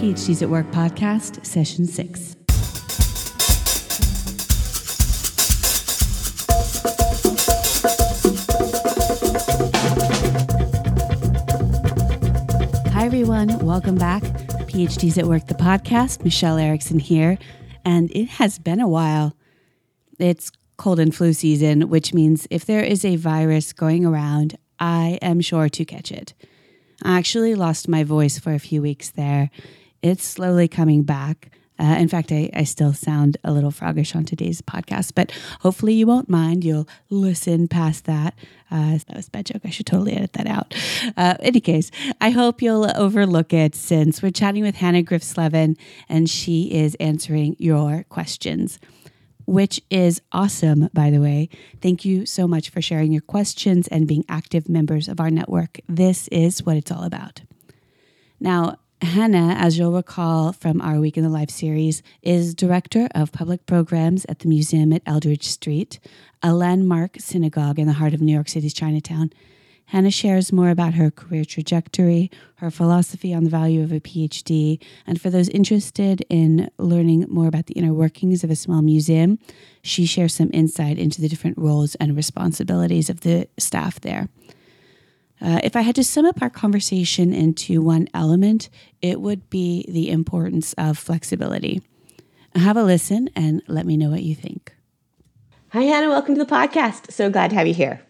PhDs at Work podcast, session six. Hi, everyone. Welcome back. PhDs at Work, the podcast. Michelle Erickson here. And it has been a while. It's cold and flu season, which means if there is a virus going around, I am sure to catch it. I actually lost my voice for a few weeks there. It's slowly coming back. Uh, in fact, I, I still sound a little froggish on today's podcast, but hopefully you won't mind. You'll listen past that. Uh, that was a bad joke. I should totally edit that out. Uh, any case, I hope you'll overlook it since we're chatting with Hannah Griff-Sleven and she is answering your questions which is awesome, by the way. Thank you so much for sharing your questions and being active members of our network. This is what it's all about. Now, Hannah, as you'll recall from our Week in the Life series, is Director of Public Programs at the Museum at Eldridge Street, a landmark synagogue in the heart of New York City's Chinatown, Hannah shares more about her career trajectory, her philosophy on the value of a PhD, and for those interested in learning more about the inner workings of a small museum, she shares some insight into the different roles and responsibilities of the staff there. Uh, if I had to sum up our conversation into one element, it would be the importance of flexibility. Have a listen and let me know what you think. Hi, Hannah. Welcome to the podcast. So glad to have you here.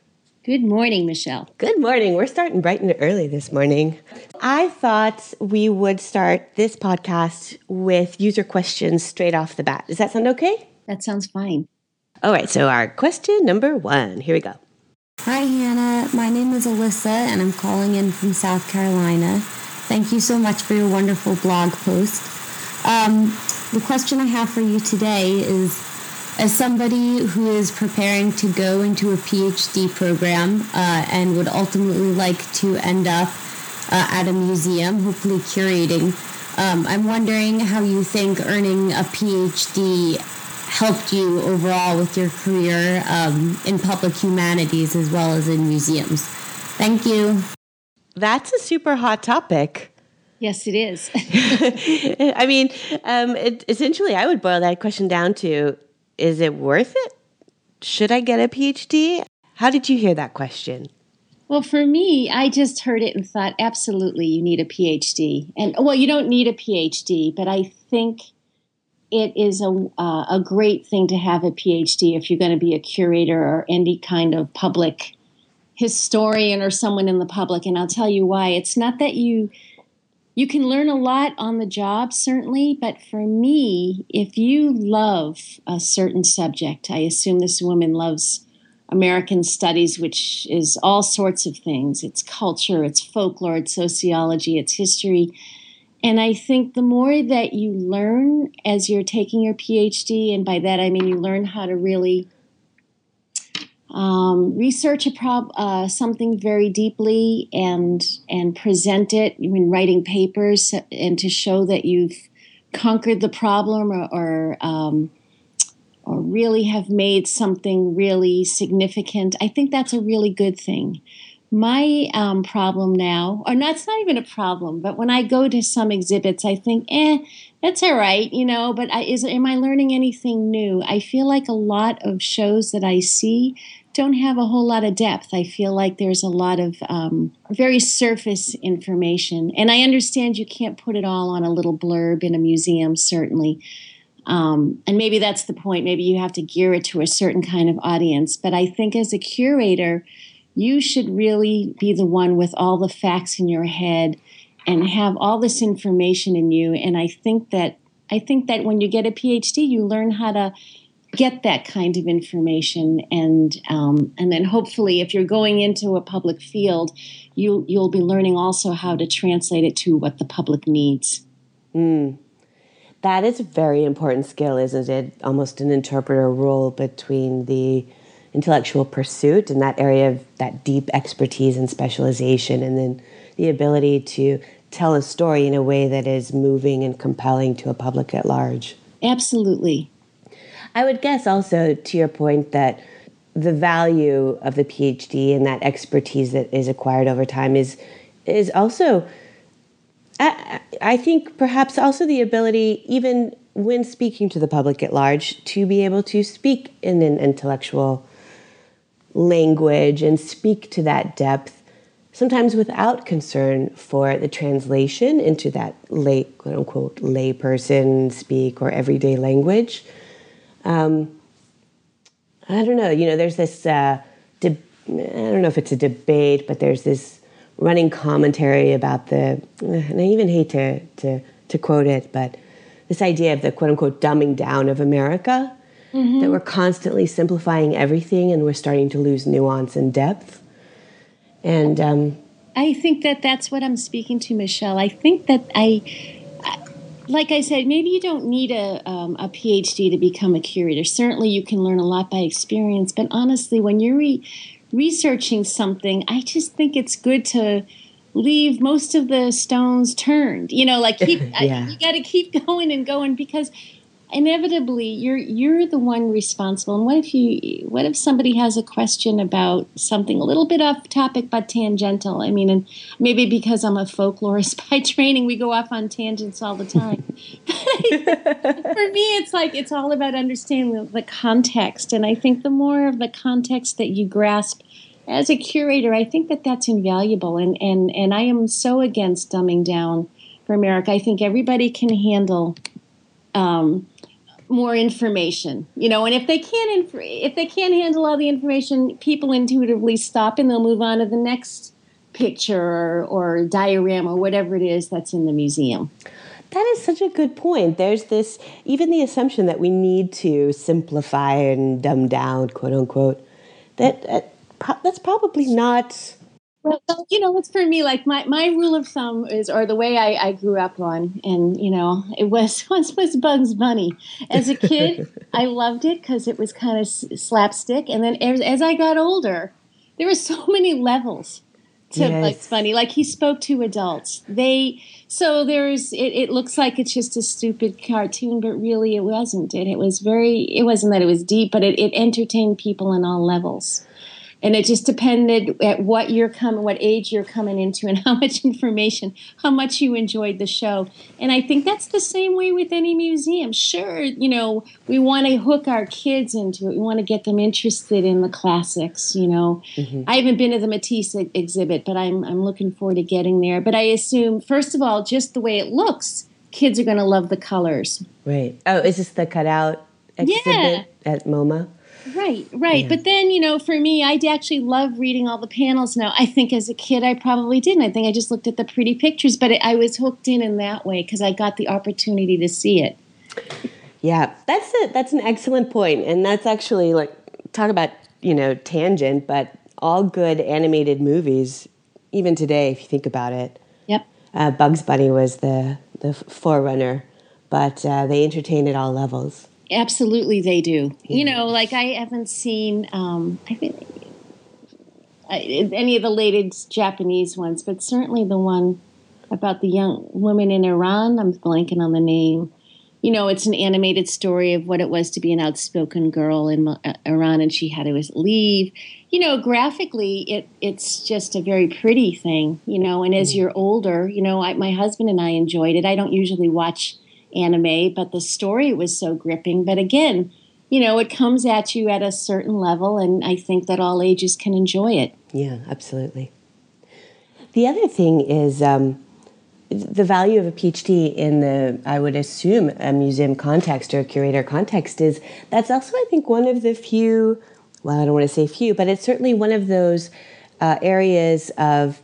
Good morning, Michelle. Good morning. We're starting bright and early this morning. I thought we would start this podcast with user questions straight off the bat. Does that sound okay? That sounds fine. All right, so our question number one. Here we go. Hi, Hannah. My name is Alyssa, and I'm calling in from South Carolina. Thank you so much for your wonderful blog post. Um, the question I have for you today is as somebody who is preparing to go into a PhD program uh, and would ultimately like to end up uh, at a museum, hopefully curating, um, I'm wondering how you think earning a PhD helped you overall with your career um, in public humanities as well as in museums. Thank you. That's a super hot topic. Yes, it is. I mean, um, it, essentially, I would boil that question down to is it worth it? Should I get a PhD? How did you hear that question? Well, for me, I just heard it and thought, absolutely, you need a PhD. And well, you don't need a PhD, but I think it is a, uh, a great thing to have a PhD if you're going to be a curator or any kind of public historian or someone in the public. And I'll tell you why. It's not that you you can learn a lot on the job, certainly, but for me, if you love a certain subject, I assume this woman loves American studies, which is all sorts of things it's culture, it's folklore, it's sociology, it's history. And I think the more that you learn as you're taking your PhD, and by that I mean you learn how to really um, research a prob- uh, something very deeply and and present it in writing papers and to show that you've conquered the problem or or, um, or really have made something really significant. I think that's a really good thing. My um, problem now, or not, it's not even a problem, but when I go to some exhibits, I think, eh, that's all right, you know. But I, is am I learning anything new? I feel like a lot of shows that I see don't have a whole lot of depth. I feel like there's a lot of um, very surface information. And I understand you can't put it all on a little blurb in a museum, certainly. Um, and maybe that's the point. Maybe you have to gear it to a certain kind of audience. But I think as a curator, you should really be the one with all the facts in your head and have all this information in you. And I think that I think that when you get a PhD, you learn how to get that kind of information and um, and then hopefully if you're going into a public field you you'll be learning also how to translate it to what the public needs mm. that is a very important skill isn't it almost an interpreter role between the intellectual pursuit and that area of that deep expertise and specialization and then the ability to tell a story in a way that is moving and compelling to a public at large. Absolutely. I would guess also to your point that the value of the PhD and that expertise that is acquired over time is is also I, I think perhaps also the ability, even when speaking to the public at large, to be able to speak in an intellectual language and speak to that depth, sometimes without concern for the translation into that lay, quote unquote, layperson speak or everyday language. Um, I don't know, you know, there's this, uh, de- I don't know if it's a debate, but there's this running commentary about the, and I even hate to, to, to quote it, but this idea of the quote unquote dumbing down of America mm-hmm. that we're constantly simplifying everything and we're starting to lose nuance and depth. And um, I think that that's what I'm speaking to, Michelle. I think that I, like I said, maybe you don't need a, um, a PhD to become a curator. Certainly, you can learn a lot by experience. But honestly, when you're re- researching something, I just think it's good to leave most of the stones turned. You know, like keep yeah. I, you got to keep going and going because inevitably you're you're the one responsible. And what if you what if somebody has a question about something a little bit off topic but tangential? I mean and maybe because i'm a folklorist by training we go off on tangents all the time. For me it's like it's all about understanding the context. And i think the more of the context that you grasp as a curator i think that that's invaluable. And and and i am so against dumbing down for america i think everybody can handle um, more information you know and if they can't inf- if they can't handle all the information people intuitively stop and they'll move on to the next picture or, or diorama or whatever it is that's in the museum. That is such a good point. There's this even the assumption that we need to simplify and dumb down quote unquote that, that that's probably not well, you know, it's for me like my, my rule of thumb is, or the way I, I grew up on, and you know, it was once was Bugs Bunny. As a kid, I loved it because it was kind of slapstick, and then as, as I got older, there were so many levels to yes. Bugs Bunny. Like he spoke to adults. They so there's it, it looks like it's just a stupid cartoon, but really it wasn't. It it was very it wasn't that it was deep, but it, it entertained people on all levels and it just depended at what you're coming what age you're coming into and how much information how much you enjoyed the show. And i think that's the same way with any museum. Sure you know we want to hook our kids into it. We want to get them interested in the classics you know. Mm-hmm. i haven't been to the matisse exhibit but i'm i'm looking forward to getting there. But i assume first of all just the way it looks kids are going to love the colors. Right. Oh is this the cutout exhibit yeah. at moma Right, right. Yeah. But then, you know, for me, I actually love reading all the panels now. I think as a kid, I probably didn't. I think I just looked at the pretty pictures, but it, I was hooked in in that way because I got the opportunity to see it. Yeah, that's a, that's an excellent point, and that's actually like talk about you know tangent, but all good animated movies, even today, if you think about it. Yep. Uh, Bugs Bunny was the the forerunner, but uh, they entertain at all levels. Absolutely, they do. Yeah. You know, like I haven't seen, um, I think, any of the latest Japanese ones, but certainly the one about the young woman in Iran. I'm blanking on the name. You know, it's an animated story of what it was to be an outspoken girl in uh, Iran, and she had to leave. You know, graphically, it it's just a very pretty thing. You know, and as mm. you're older, you know, I, my husband and I enjoyed it. I don't usually watch anime, but the story was so gripping. But again, you know, it comes at you at a certain level, and I think that all ages can enjoy it. Yeah, absolutely. The other thing is um, the value of a PhD in the, I would assume, a museum context or curator context is that's also, I think, one of the few, well, I don't want to say few, but it's certainly one of those uh, areas of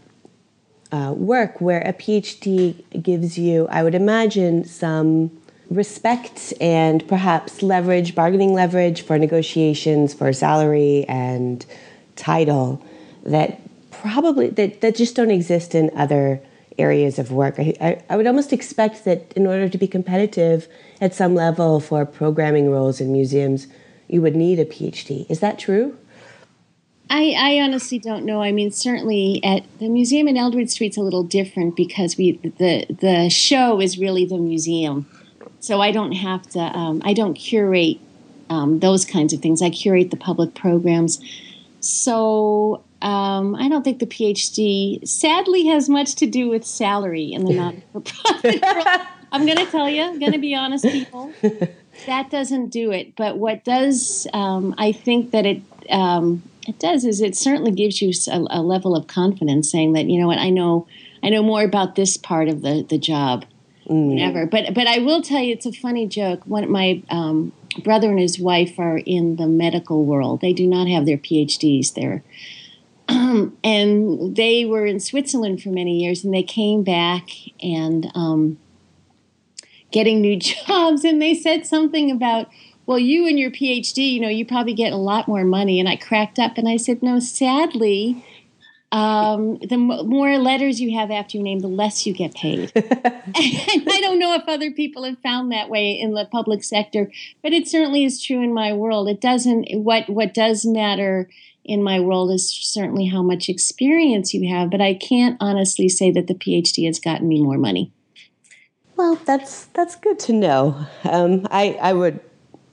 uh, work where a PhD gives you, I would imagine, some respect and perhaps leverage, bargaining leverage for negotiations for salary and title that probably that, that just don't exist in other areas of work. I, I, I would almost expect that in order to be competitive at some level for programming roles in museums, you would need a PhD. Is that true? I, I honestly don't know. I mean, certainly at the museum in Eldridge Street's a little different because we the the show is really the museum, so I don't have to. Um, I don't curate um, those kinds of things. I curate the public programs. So um, I don't think the PhD sadly has much to do with salary in the non for profit world. I'm going to tell you, I'm going to be honest, people. That doesn't do it. But what does, um, I think that it, um, it does is it certainly gives you a, a, level of confidence saying that, you know what, I know, I know more about this part of the, the job. Mm. Whatever, but but I will tell you, it's a funny joke. One my um, brother and his wife are in the medical world. They do not have their PhDs. They're um, and they were in Switzerland for many years, and they came back and um, getting new jobs, and they said something about, well, you and your PhD, you know, you probably get a lot more money. And I cracked up and I said, no, sadly, um, the more letters you have after your name, the less you get paid. and I don't know if other people have found that way in the public sector, but it certainly is true in my world. It doesn't. What what does matter in my world is certainly how much experience you have, but I can't honestly say that the PhD has gotten me more money. Well, that's that's good to know. Um, I I would,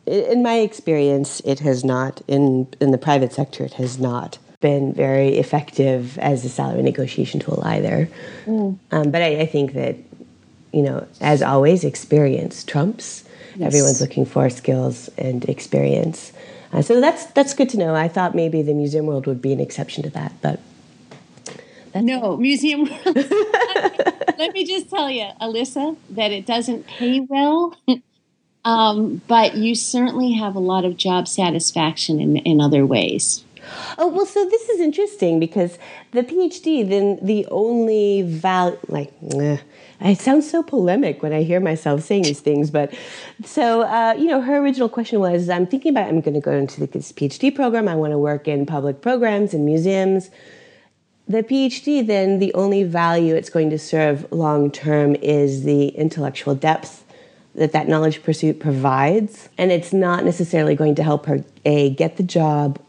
in my experience, it has not in in the private sector. It has not been very effective as a salary negotiation tool either. Mm. Um, but I, I, think that, you know, as always, experience trumps. Yes. Everyone's looking for skills and experience. Uh, so that's that's good to know. I thought maybe the museum world would be an exception to that, but no, museum world. Let me just tell you, Alyssa, that it doesn't pay well. Um, but you certainly have a lot of job satisfaction in, in other ways. Oh well, so this is interesting because the PhD, then the only value, like, eh, it sounds so polemic when I hear myself saying these things. But so uh, you know, her original question was, I'm thinking about I'm going to go into this PhD program. I want to work in public programs and museums. The PhD, then the only value it's going to serve long term is the intellectual depth that that knowledge pursuit provides, and it's not necessarily going to help her a get the job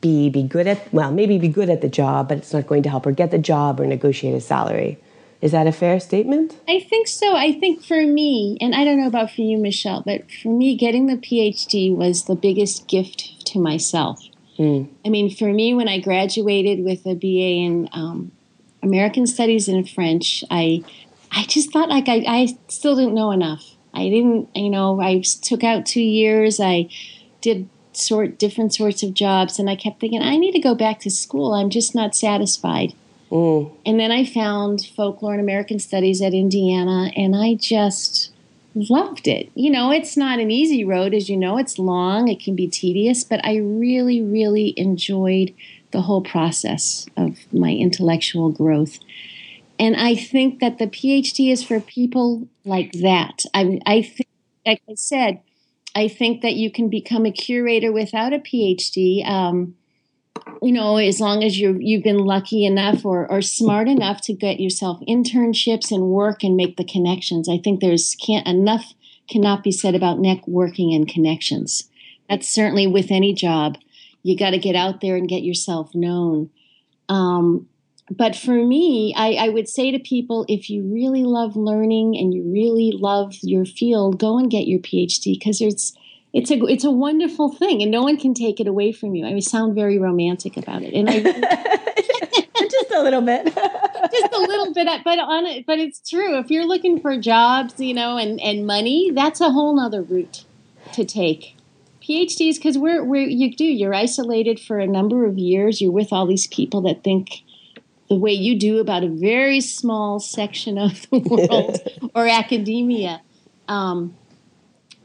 be be good at well maybe be good at the job but it's not going to help her get the job or negotiate a salary. Is that a fair statement? I think so. I think for me and i don't know about for you michelle but for me getting the phd was the biggest gift to myself. Mm. i mean for me when i graduated with a ba in um, american studies and french i i just thought like I, I still didn't know enough i didn't you know i took out two years i did sort different sorts of jobs and I kept thinking I need to go back to school. I'm just not satisfied. Mm. And then I found folklore and American studies at Indiana and I just loved it. You know, it's not an easy road as you know, it's long, it can be tedious, but I really really enjoyed the whole process of my intellectual growth. And I think that the PhD is for people like that. I I think like I said, I think that you can become a curator without a PhD. Um, you know, as long as you you've been lucky enough or, or smart enough to get yourself internships and work and make the connections. I think there's can't enough cannot be said about networking and connections. That's certainly with any job. You got to get out there and get yourself known. Um, but for me, I, I, would say to people if you really love learning and you really love your field, go and get your PhD because it's it's a it's a wonderful thing and no one can take it away from you. I mean, sound very romantic about it, and I just a little bit, just a little bit. But on it, but it's true. If you're looking for jobs, you know, and and money, that's a whole other route to take. PhDs because we're, we're you do you're isolated for a number of years. You're with all these people that think the way you do about a very small section of the world or academia. Um,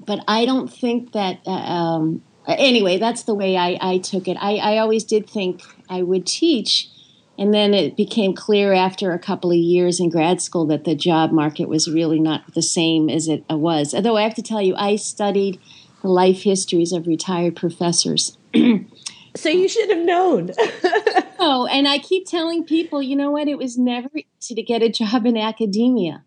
but I don't think that, uh, um, anyway, that's the way I, I took it. I, I, always did think I would teach. And then it became clear after a couple of years in grad school that the job market was really not the same as it was. Although I have to tell you, I studied the life histories of retired professors. So you should have known. oh, and I keep telling people, you know what? It was never easy to get a job in academia.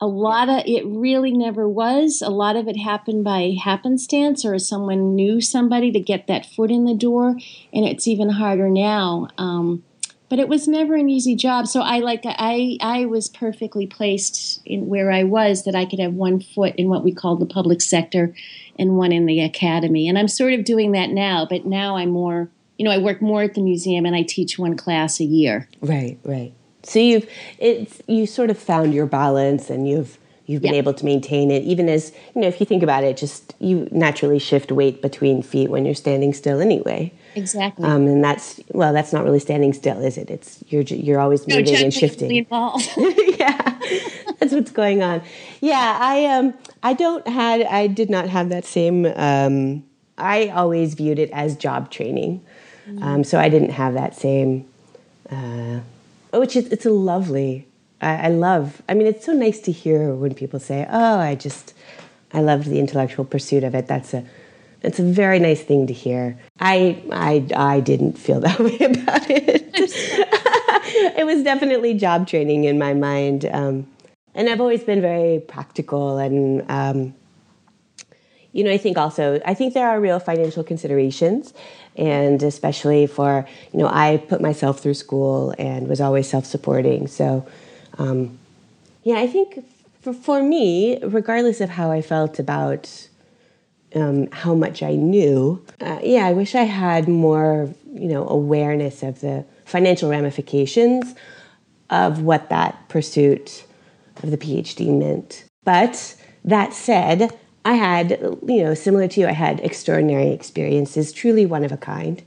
A lot of it really never was. A lot of it happened by happenstance or someone knew somebody to get that foot in the door. And it's even harder now. Um, but it was never an easy job. So I like I I was perfectly placed in where I was that I could have one foot in what we call the public sector and one in the academy. And I'm sort of doing that now, but now I'm more you know, I work more at the museum and I teach one class a year. Right, right. So you've it's you sort of found your balance and you've you've been Yeah. able to maintain it even as you know if you think about it just you naturally shift weight between feet when you're standing still anyway Exactly. um, and that's well that's not really standing still is it? It's you're you're always no, moving and shifting. involved. yeah that's what's going on. Yeah i um i don't had i did not have that same um i always viewed it as job training. Um so i didn't have that same uh which is it's a lovely I, I love i mean it's so nice to hear when people say oh i just i loved the intellectual pursuit of it. That's a it's a very nice thing to hear i i i didn't feel that way about it it was definitely job training in my mind. Um, and I've always been very practical and, um, you know, I think also, I think there are real financial considerations. And especially for, you know, I put myself through school and was always self supporting. So, um, yeah, I think for, for me, regardless of how I felt about um, how much I knew. Uh, yeah, I wish I had more, you know, awareness of the financial ramifications of what that pursuit of the PhD meant. But that said, I had, you know, similar to you, I had extraordinary experiences, truly one of a kind,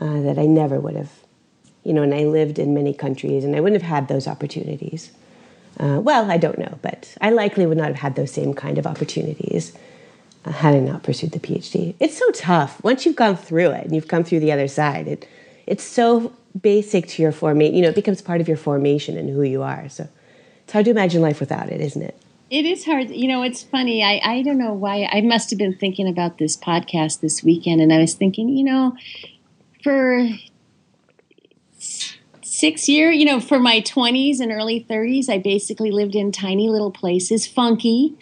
uh, that I never would have, you know, and I lived in many countries and I wouldn't have had those opportunities. Uh, well, I don't know, but I likely would not have had those same kind of opportunities had I not pursued the PhD. It's so tough. Once you've gone through it and you've come through the other side, it it's so basic to your formation. You know, it becomes part of your formation and who you are. So it's hard to imagine life without it, isn't it? It is hard. You know, it's funny. I, I don't know why. I must have been thinking about this podcast this weekend, and I was thinking, you know, for six year, you know, for my 20s and early 30s, I basically lived in tiny little places, funky.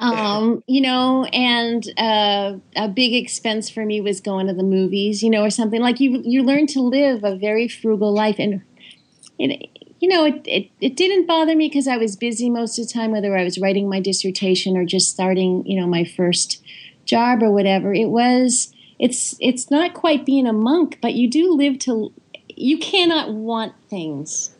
Um, you know, and uh, a big expense for me was going to the movies, you know, or something like you. You learn to live a very frugal life, and it, you know, it, it, it didn't bother me because I was busy most of the time, whether I was writing my dissertation or just starting, you know, my first job or whatever. It was, it's, it's not quite being a monk, but you do live to, you cannot want things.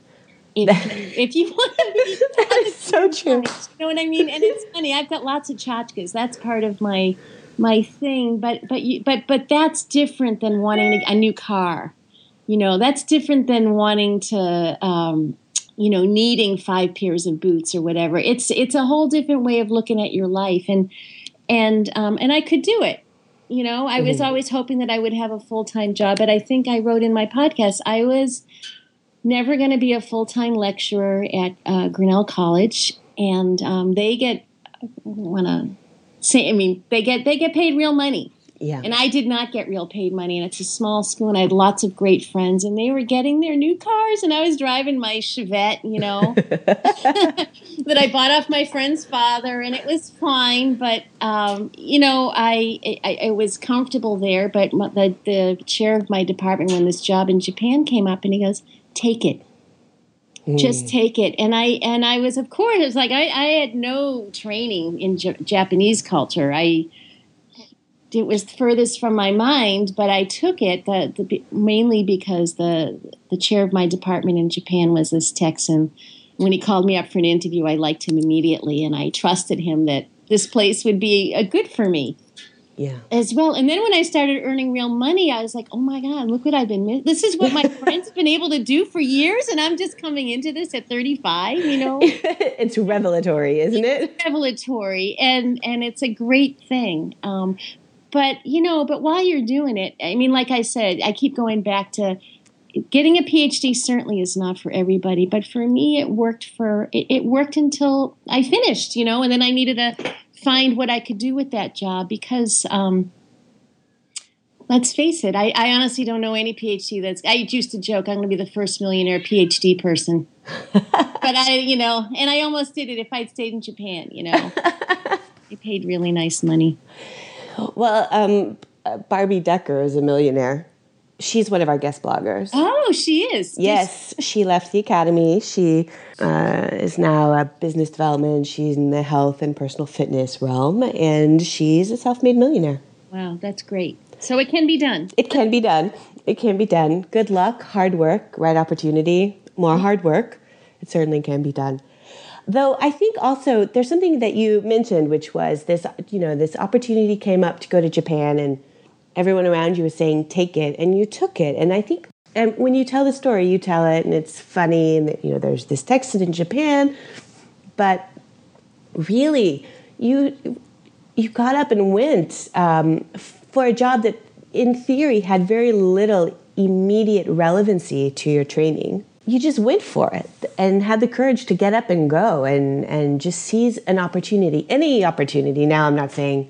If, you- want to be, That's so true. you know what I mean? And it's funny. I've got lots of tchotchkes. That's part of my my thing. But but you, but but that's different than wanting a, a new car. You know, that's different than wanting to. Um, you know, needing five pairs of boots or whatever. It's it's a whole different way of looking at your life, and and um, and I could do it. You know, I was always hoping that I would have a full time job, but I think I wrote in my podcast I was never going to be a full time lecturer at uh, Grinnell College, and um, they get I want to say. I mean, they get they get paid real money, Yeah. and I did not get real paid money. And it's a small school, and I had lots of great friends, and they were getting their new cars, and I was driving my Chevette, you know, that I bought off my friend's father, and it was fine. But um, you know, I, I I was comfortable there. But my, the the chair of my department, when this job in Japan came up, and he goes, "Take it." Just mm. take it, and I and I was, of course, it was like I, I had no training in J- Japanese culture. I it was furthest from my mind, but I took it the, the, mainly because the the chair of my department in Japan was this Texan. When he called me up for an interview, I liked him immediately, and I trusted him that this place would be a good for me Yeah. as well. And then when I started earning real money, I was like, oh my God, look what I've been. mi- This is what my friends have been able to do for years, and I'm just coming into this at 35. You know, it's revelatory, isn't it? revelatory, and and it's a great thing. Um, but you know, but while you're doing it, I mean, like I said, I keep going back to getting a PhD. Certainly is not for everybody, but for me, it worked for it, it worked until I finished. You know, and then I needed to find what I could do with that job because. Um, Let's face it. I, I honestly don't know any PhD that's. I used to joke I'm going to be the first millionaire PhD person, but I, you know, and I almost did it if I'd stayed in Japan. You know, they paid really nice money. Well, um, Barbie Decker is a millionaire. She's one of our guest bloggers. Oh, she is. Yes, she left the academy. She uh, is now a business development. She's in the health and personal fitness realm, and she's a self-made millionaire. Wow, that's great. So it can be done. It can be done. It can be done. Good luck, hard work, right opportunity, more hard work. It certainly can be done. Though I think also there's something that you mentioned, which was this, you know, this opportunity came up to go to Japan and everyone around you was saying, take it, and you took it. And I think and when you tell the story, you tell it and it's funny and you know, there's this text in Japan, but really, you you got up and went um, for a job that, in theory, had very little immediate relevancy to your training. You just went for it and had the courage to get up and go and, and just seize an opportunity, any opportunity. Now, I'm not saying,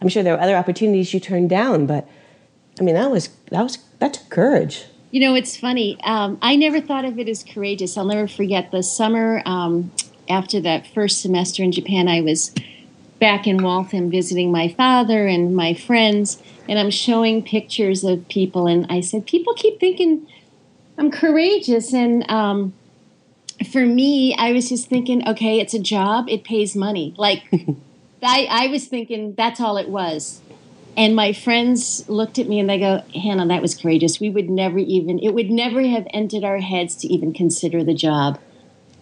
I'm sure there were other opportunities you turned down, but I mean, that was, that was, that took courage. You know, it's funny. Um, I never thought of it as courageous. I'll never forget the summer um, after that first semester in Japan. I was back in Waltham visiting my father and my friends, and I'm showing pictures of people. And I said, People keep thinking I'm courageous. And um, for me, I was just thinking, okay, it's a job, it pays money. Like, I, I was thinking that's all it was. And my friends looked at me and they go, Hannah, that was courageous. We would never even, it would never have entered our heads to even consider the job.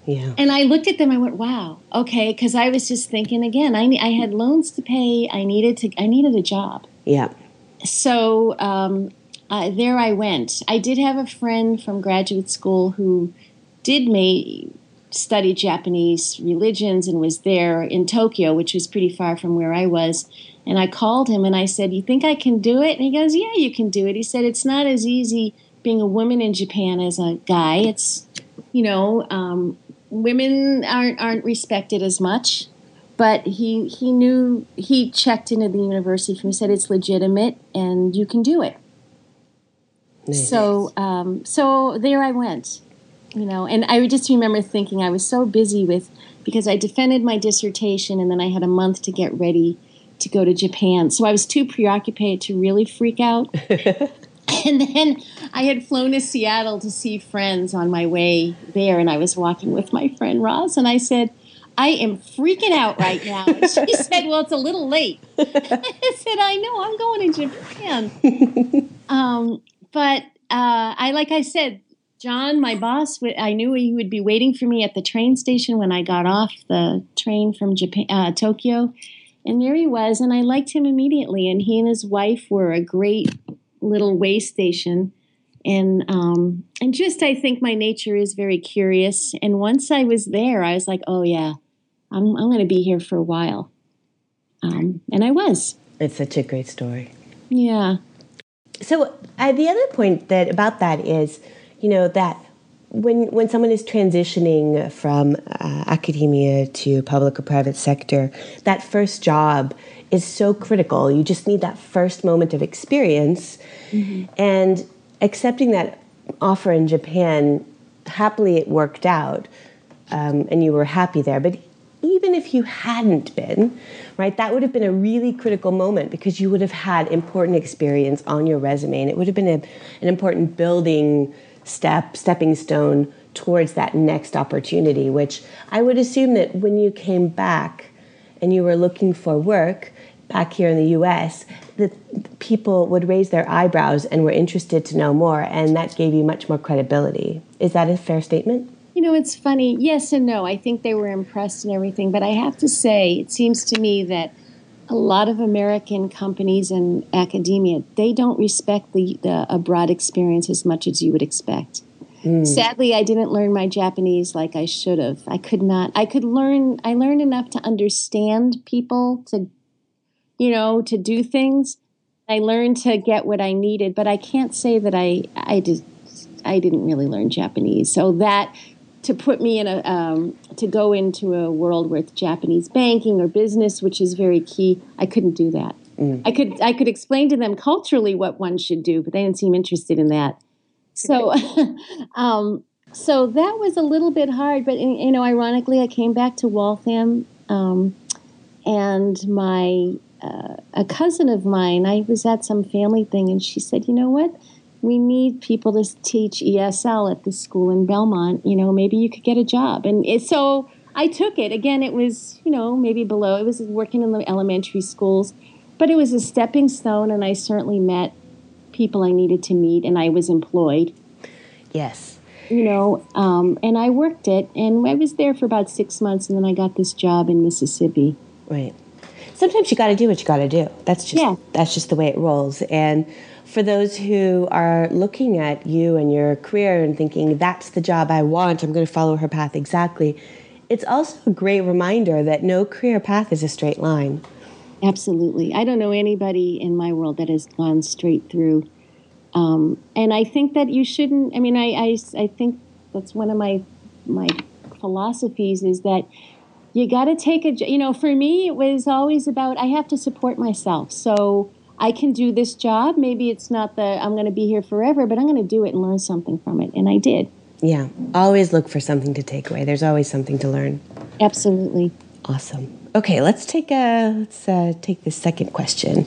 Yeah. And I looked at them. I went, "Wow, okay." Because I was just thinking again. I I had loans to pay. I needed to. I needed a job. Yeah. So um, uh, there I went. I did have a friend from graduate school who did may study Japanese religions and was there in Tokyo, which was pretty far from where I was. And I called him and I said, "You think I can do it?" And he goes, "Yeah, you can do it." He said, "It's not as easy being a woman in Japan as a guy. It's, you know." Um, women aren't aren't respected as much. But he he knew he checked into the university and he said it's legitimate and you can do it. Nice. So um, so there I went, you know, and I just remember thinking I was so busy with because I defended my dissertation and then I had a month to get ready to go to Japan. So I was too preoccupied to really freak out. and then I had flown to Seattle to see friends on my way there, and I was walking with my friend Roz, and I said, I am freaking out right now. And she said, Well, it's a little late. I said, I know, I'm going to Japan. um, but uh, I, like I said, John, my boss, I knew he would be waiting for me at the train station when I got off the train from Japan, uh, Tokyo. And there he was, and I liked him immediately. And he and his wife were a great little way station and um, and just I think my nature is very curious. And once I was there, I was like, oh yeah, I'm I'm going to be here for a while, um, and I was. It's such a great story. Yeah. So uh, the other point that about that is, you know, that when when someone is transitioning from uh, academia to public or private sector, that first job is so critical. You just need that first moment of experience. Mm-hmm. And accepting that offer in Japan, happily it worked out um, and you were happy there. But even if you hadn't been, right, that would have been a really critical moment because you would have had important experience on your resume and it would have been a, an important building step, stepping stone towards that next opportunity, which I would assume that when you came back and you were looking for work, back here in the US, that people would raise their eyebrows and were interested to know more, and that gave you much more credibility. Is that a fair statement? You know, it's funny. Yes and no. I think they were impressed and everything, but I have to say, it seems to me that a lot of American companies and academia they don't respect the, the abroad experience as much as you would expect. Mm. Sadly, I didn't learn my Japanese like I should have. I could not. I could learn. I learned enough to understand people to you know, to do things. I learned to get what I needed, but I can't say that I I did I didn't really learn Japanese. So that to put me in a um, to go into a world with Japanese banking or business, which is very key, I couldn't do that. Mm. I could I could explain to them culturally what one should do, but they didn't seem interested in that. So, um, so that was a little bit hard. But you know, ironically, I came back to Waltham, um, and my uh, a cousin of mine, I was at some family thing, and she said, "You know what? We need people to teach ESL at this school in Belmont. You know, maybe you could get a job." And it, so I took it. Again, it was you know maybe below. It was working in the elementary schools, but it was a stepping stone, and I certainly met people I needed to meet, and I was employed. Yes. You know, um, and I worked it, and I was there for about six months, and then I got this job in Mississippi. Right. Sometimes you got to do what you got to do. That's just Yeah. that's just the way it rolls. And for those who are looking at you and your career and thinking that's the job I want, I'm going to follow her path exactly. It's also a great reminder that no career path is a straight line. Absolutely. I don't know anybody in my world that has gone straight through. Um, and I think that you shouldn't, I mean, I, I, I think that's one of my, my philosophies is that you got to take a, you know, for me, it was always about, I have to support myself. So I can do this job. Maybe it's not that I'm going to be here forever, but I'm going to do it and learn something from it. And I did. Yeah. Always look for something to take away. There's always something to learn. Absolutely. Awesome. Okay, let's take a let's uh, take the second question.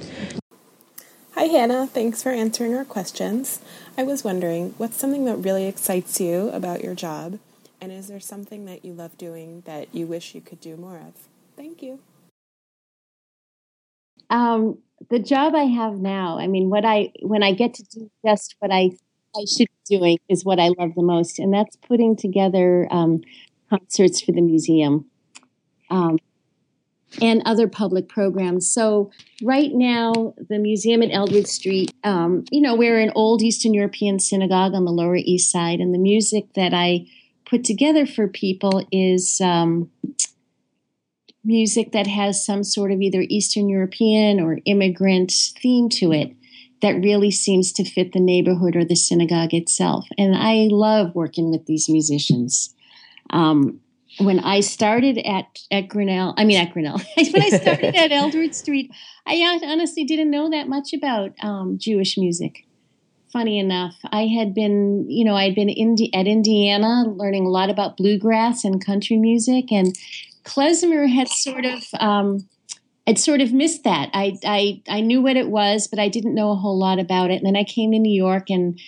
Hi, Hannah. Thanks for answering our questions. I was wondering, what's something that really excites you about your job? And is there something that you love doing that you wish you could do more of? Thank you. um, the job I have now, I mean, what I when I get to do just what I I should be doing is what I love the most, and that's putting together um, concerts for the museum um, and other public programs. So right now, the museum at Eldridge Street, um, you know, we're an old Eastern European synagogue on the Lower East Side, and the music that I put together for people is. Music that has some sort of either Eastern European or immigrant theme to it that really seems to fit the neighborhood or the synagogue itself. And I love working with these musicians. Um, when I started at, at Grinnell, I mean at Grinnell, when I started at Eldridge Street, I honestly didn't know that much about um, Jewish music. Funny enough, I had been, you know, I had been in, at Indiana learning a lot about bluegrass and country music, and klezmer had sort of um, I'd sort of missed that. I, I I knew what it was, but I didn't know a whole lot about it. And then I came to New York, and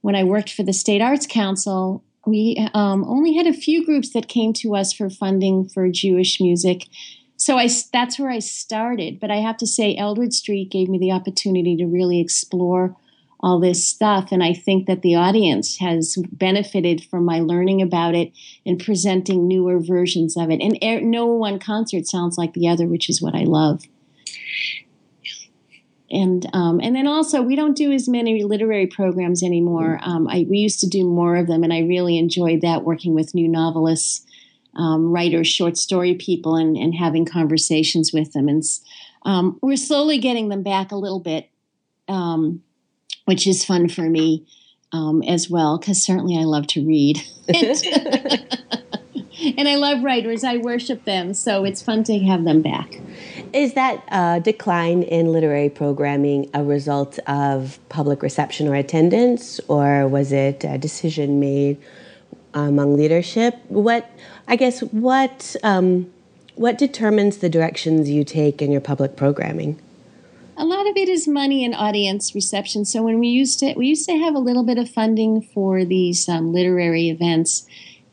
when I worked for the State Arts Council, we um, only had a few groups that came to us for funding for Jewish music. So I that's where I started. But I have to say, Eldridge Street gave me the opportunity to really explore all this stuff. And I think that the audience has benefited from my learning about it and presenting newer versions of it. And er- no one concert sounds like the other, which is what I love. And um, and then also we don't do as many literary programs anymore. Um, I, we used to do more of them, and I really enjoyed that working with new novelists, um, writers, short story people, and, and having conversations with them. And um, we're slowly getting them back a little bit um, which is fun for me um, as well, because certainly I love to read. and I love writers, I worship them, so it's fun to have them back. Is that uh, decline in literary programming a result of public reception or attendance, or was it a decision made among leadership? What, I guess, what um, what determines the directions you take in your public programming? A lot of it is money and audience reception. So when we used to we used to have a little bit of funding for these um, literary events,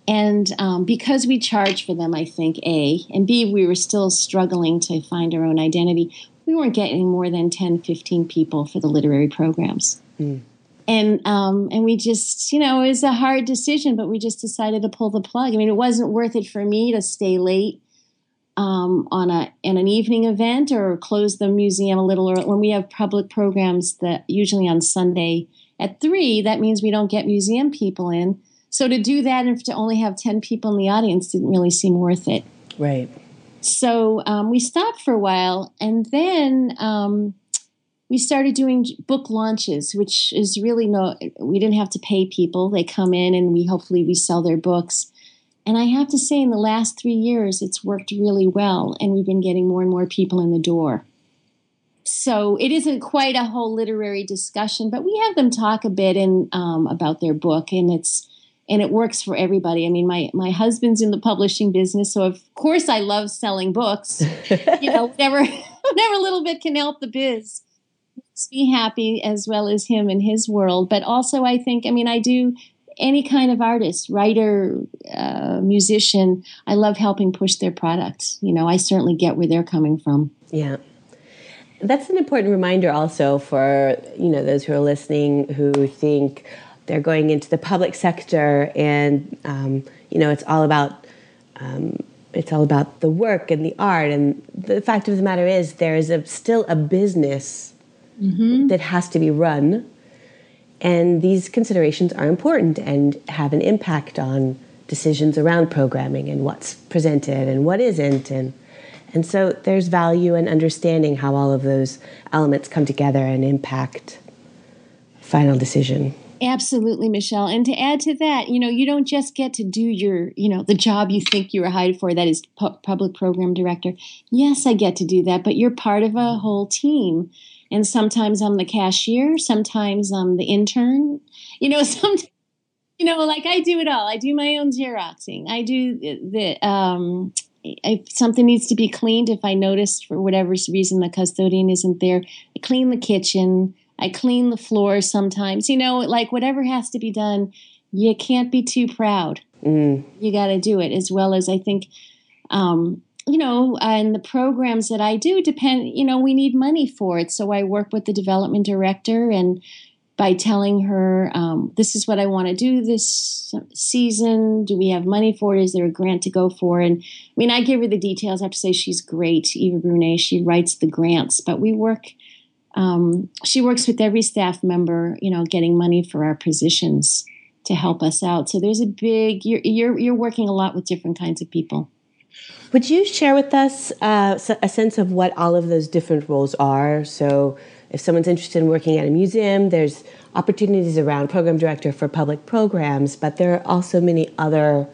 and um, because we charged for them, I think a and b we were still struggling to find our own identity. We weren't getting more than 10, 15 people for the literary programs. Mm. And um, and we just you know it was a hard decision, but we just decided to pull the plug. I mean, it wasn't worth it for me to stay late um, on a in an evening event or close the museum a little early. When we have public programs that usually on Sunday at three, that means we don't get museum people in. So to do that and to only have ten people in the audience didn't really seem worth it. Right. So um, we stopped for a while, and then um, we started doing book launches, which is really no. We didn't have to pay people; they come in, and we hopefully we sell their books. And I have to say, in the last three years, it's worked really well, and we've been getting more and more people in the door. So it isn't quite a whole literary discussion, but we have them talk a bit in, um, about their book, and it's and it works for everybody. I mean, my my husband's in the publishing business, so of course I love selling books. you know, whatever whatever little bit can help the biz makes me happy as well as him in his world. But also, I think, I mean, I do any kind of artist, writer, uh, musician, I love helping push their product. You know, I certainly get where they're coming from. Yeah. that's an important reminder also for you know those who are listening who think they're going into the public sector and um, you know it's all about um, it's all about the work and the art and the fact of the matter is there is a, still a business mm-hmm. that has to be run and these considerations are important and have an impact on decisions around programming and what's presented and what isn't and and so there's value in understanding how all of those elements come together and impact final decision. Absolutely, Michelle. And to add to that, you know, you don't just get to do your, you know, the job you think you were hired for, that is pu- public program director. Yes, I get to do that, but you're part of a mm-hmm. whole team. And sometimes I'm the cashier, sometimes I'm the intern. You know, sometimes you know, like I do it all. I do my own xeroxing. I do the, the um, if something needs to be cleaned, if I notice for whatever reason the custodian isn't there, I clean the kitchen. I clean the floor sometimes. You know, like whatever has to be done, you can't be too proud. Mm. You got to do it as well as I think, um, you know, and the programs that I do depend, you know, we need money for it. So I work with the development director and by telling her, um, this is what I want to do this season. Do we have money for it? Is there a grant to go for? And I mean, I give her the details. I have to say she's great, Eva Brunet. She writes the grants, but we work, um, she works with every staff member, you know, getting money for our positions to help us out. So there's a big, you're, you're, you're working a lot with different kinds of people. Would you share with us uh, a sense of what all of those different roles are? So, if someone's interested in working at a museum, there's opportunities around program director for public programs, but there are also many other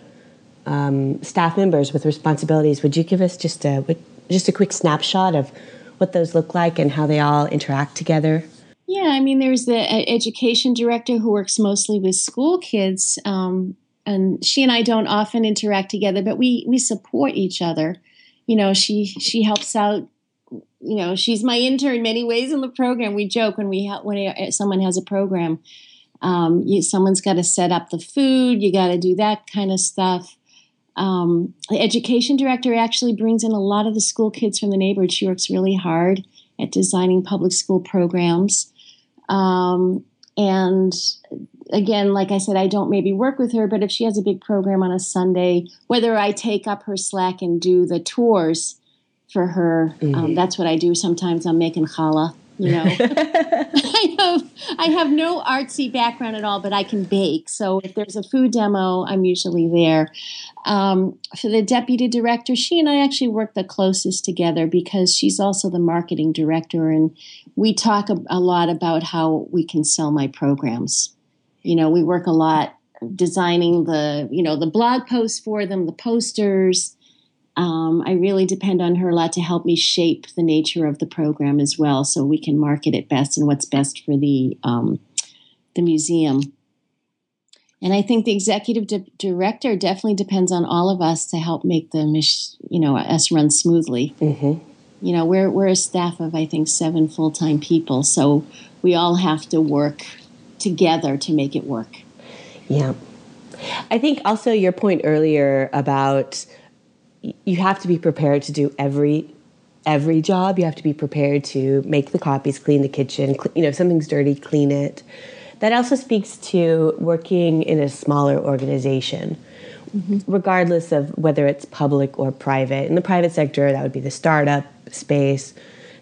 um, staff members with responsibilities. Would you give us just a just a quick snapshot of what those look like and how they all interact together? Yeah, I mean, there's the uh, education director who works mostly with school kids, um, and she and I don't often interact together, but we we support each other. You know, she she helps out you know, she's my intern in many ways in the program. We joke when we ha- when someone has a program, um, you, someone's got to set up the food. You got to do that kind of stuff. Um, the education director actually brings in a lot of the school kids from the neighborhood. She works really hard at designing public school programs. Um, and again, like I said, I don't maybe work with her, but if she has a big program on a Sunday, whether I take up her slack and do the tours, for her. Um, mm-hmm. Um, that's what I do sometimes. I'm making challah. You know, I have I have no artsy background at all, but I can bake. So if there's a food demo, I'm usually there. Um, for the deputy director, she and I actually work the closest together because she's also the marketing director, and we talk a, a lot about how we can sell my programs. You know, we work a lot designing the you know the blog posts for them, the posters um, I really depend on her a lot to help me shape the nature of the program as well, so we can market it best and what's best for the um, the museum. And I think the executive di- director definitely depends on all of us to help make the you know us run smoothly. Mm-hmm. You know, we're we're a staff of I think seven full time people, so we all have to work together to make it work. Yeah, I think also your point earlier about you have to be prepared to do every every job. You have to be prepared to make the copies, clean the kitchen. Cl- you know, if something's dirty, clean it. That also speaks to working in a smaller organization, mm-hmm. regardless of whether it's public or private. In the private sector, that would be the startup space.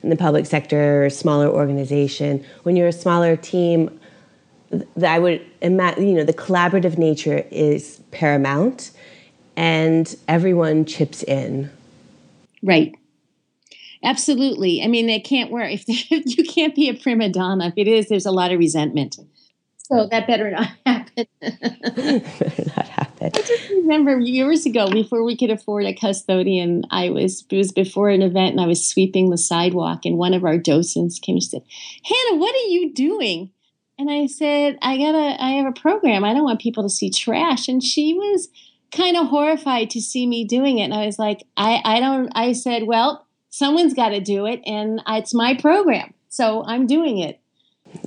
In the public sector, smaller organization. When you're a smaller team, I would imagine, you know, the collaborative nature is paramount and everyone chips in. Right. Absolutely. I mean, it can't work if, if you can't be a prima donna. If it is, there's a lot of resentment. So that better not happen. better not happen. I just remember years ago, before we could afford a custodian, I was it was before an event, and I was sweeping the sidewalk, and one of our docents came and said, "Hannah, what are you doing?" And I said, "I got a, I have a program. I don't want people to see trash." And she was kind of horrified to see me doing it. And I was like, I, I don't, I said, well, someone's got to do it. And it's my program. So I'm doing it.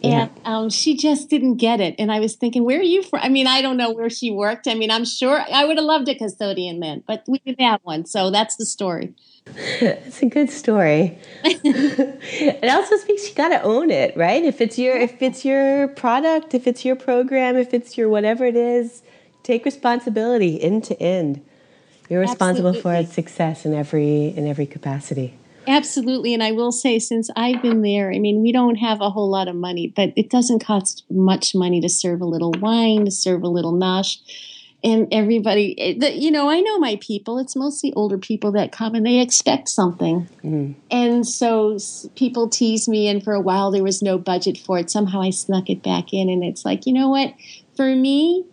And um, she just didn't get it. And I was thinking, where are you from? I mean, I don't know where she worked. I mean, I'm sure I would have loved a custodian then, but we didn't have one. So that's the story. It's a good story. it also speaks you got to own it, right? If it's your if it's your product, if it's your program, if it's your whatever it is, take responsibility end to end. You're responsible Absolutely. for its success in every in every capacity. Absolutely. And I will say, since I've been there, I mean, we don't have a whole lot of money, but it doesn't cost much money to serve a little wine, to serve a little nosh. And everybody, eh, you know, I know my people. It's mostly older people that come and they expect something. Mm. And so people tease me, and for a while there was no budget for it. Somehow I snuck it back in, and it's like, you know what? For me,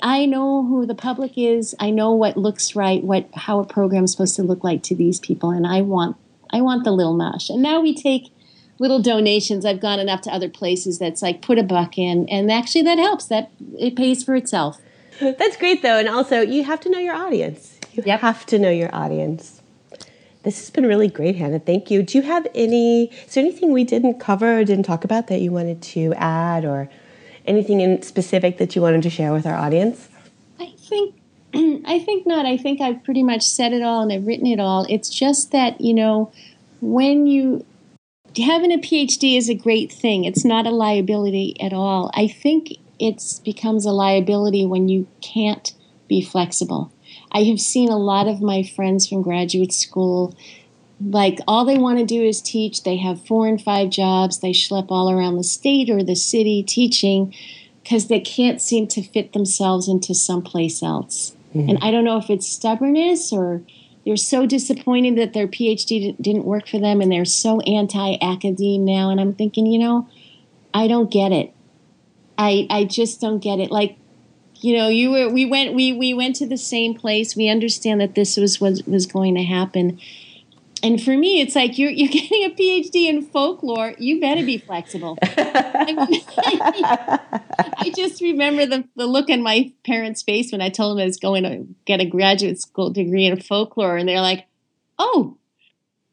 I know who the public is. I know what looks right, what how a program is supposed to look like to these people, and I want I want the little nosh. And now we take little donations. I've gone enough to other places that's like put a buck in, and actually that helps. That it pays for itself. That's great though, and also you have to know your audience. You yep. have to know your audience. This has been really great, Hannah. Thank you. Do you have any? Is there anything we didn't cover or didn't talk about that you wanted to add, or anything in specific that you wanted to share with our audience? I think I think not. I think I've pretty much said it all and I've written it all. It's just that, you know, when you having a PhD is a great thing. It's not a liability at all. I think it becomes a liability when you can't be flexible. I have seen a lot of my friends from graduate school like all they want to do is teach. They have four and five jobs. They schlep all around the state or the city teaching because they can't seem to fit themselves into someplace else. Mm-hmm. And I don't know if it's stubbornness or they're so disappointed that their PhD didn't work for them and they're so anti academe now. And I'm thinking, you know, I don't get it. I, I just don't get it. Like, you know, you were, we went, we, we went to the same place. We understand that this was what was going to happen and for me, it's like you're you're getting a PhD in folklore. You better be flexible. I, just remember the, the look on my parents' face when I told them I was going to get a graduate school degree in folklore, and they're like, "Oh,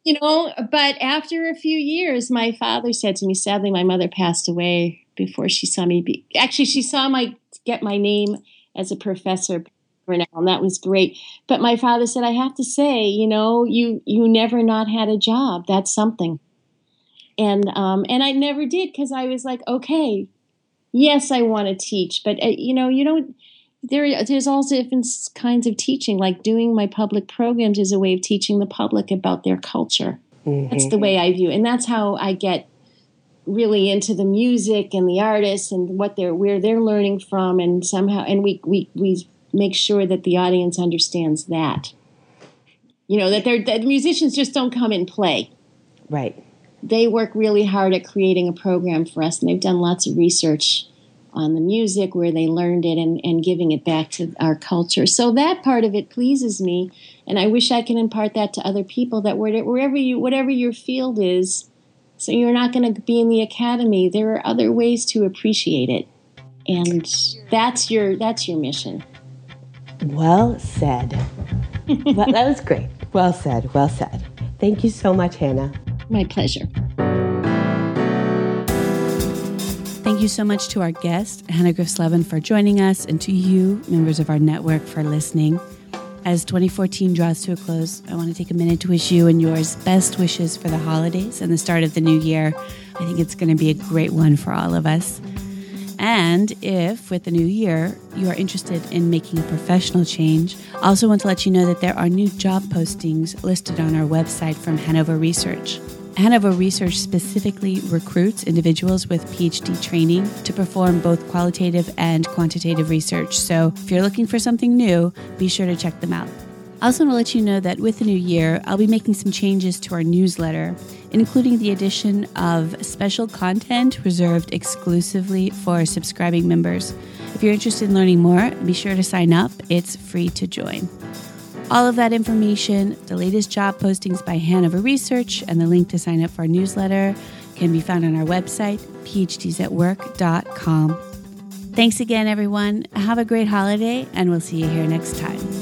you know." But after a few years, my father said to me. Sadly, my mother passed away before she saw me. Be, actually, she saw my get my name as a professor now, and that was great. But my father said, I have to say, you know, you you never not had a job. That's something. And um, and I never did because I was like, okay, yes, I want to teach, but uh, you know, you don't. There, there's all different kinds of teaching. Like doing my public programs is a way of teaching the public about their culture. Mm-hmm. That's the way I view, it. and that's how I get really into the music and the artists and what they're where they're learning from and somehow and we we we make sure that the audience understands that. You know, that, they're, that musicians just don't come and play. Right. They work really hard at creating a program for us, and they've done lots of research on the music where they learned it and, and giving it back to our culture. So that part of it pleases me, and I wish I can impart that to other people that wherever you, whatever your field is, so you're not going to be in the academy, there are other ways to appreciate it. And that's your that's your mission. Well said. well, that was great. Well said. Well said. Thank you so much, Hannah. My pleasure. Thank you so much to our guest, Hannah Griff-Sleven, for joining us, and to you, members of our network, for listening. As 2014 draws to a close, I want to take a minute to wish you and yours best wishes for the holidays and the start of the new year. I think it's going to be a great one for all of us. And if, with the new year, you are interested in making a professional change, I also want to let you know that there are new job postings listed on our website from Hanover Research. Hanover Research specifically recruits individuals with PhD training to perform both qualitative and quantitative research. So if you're looking for something new, be sure to check them out. I also want to let you know that with the new year, I'll be making some changes to our newsletter, including the addition of special content reserved exclusively for subscribing members. If you're interested in learning more, be sure to sign up. It's free to join. All of that information, the latest job postings by Hanover Research, and the link to sign up for our newsletter can be found on our website, phdsatwork.com. Thanks again, everyone. Have a great holiday, and we'll see you here next time.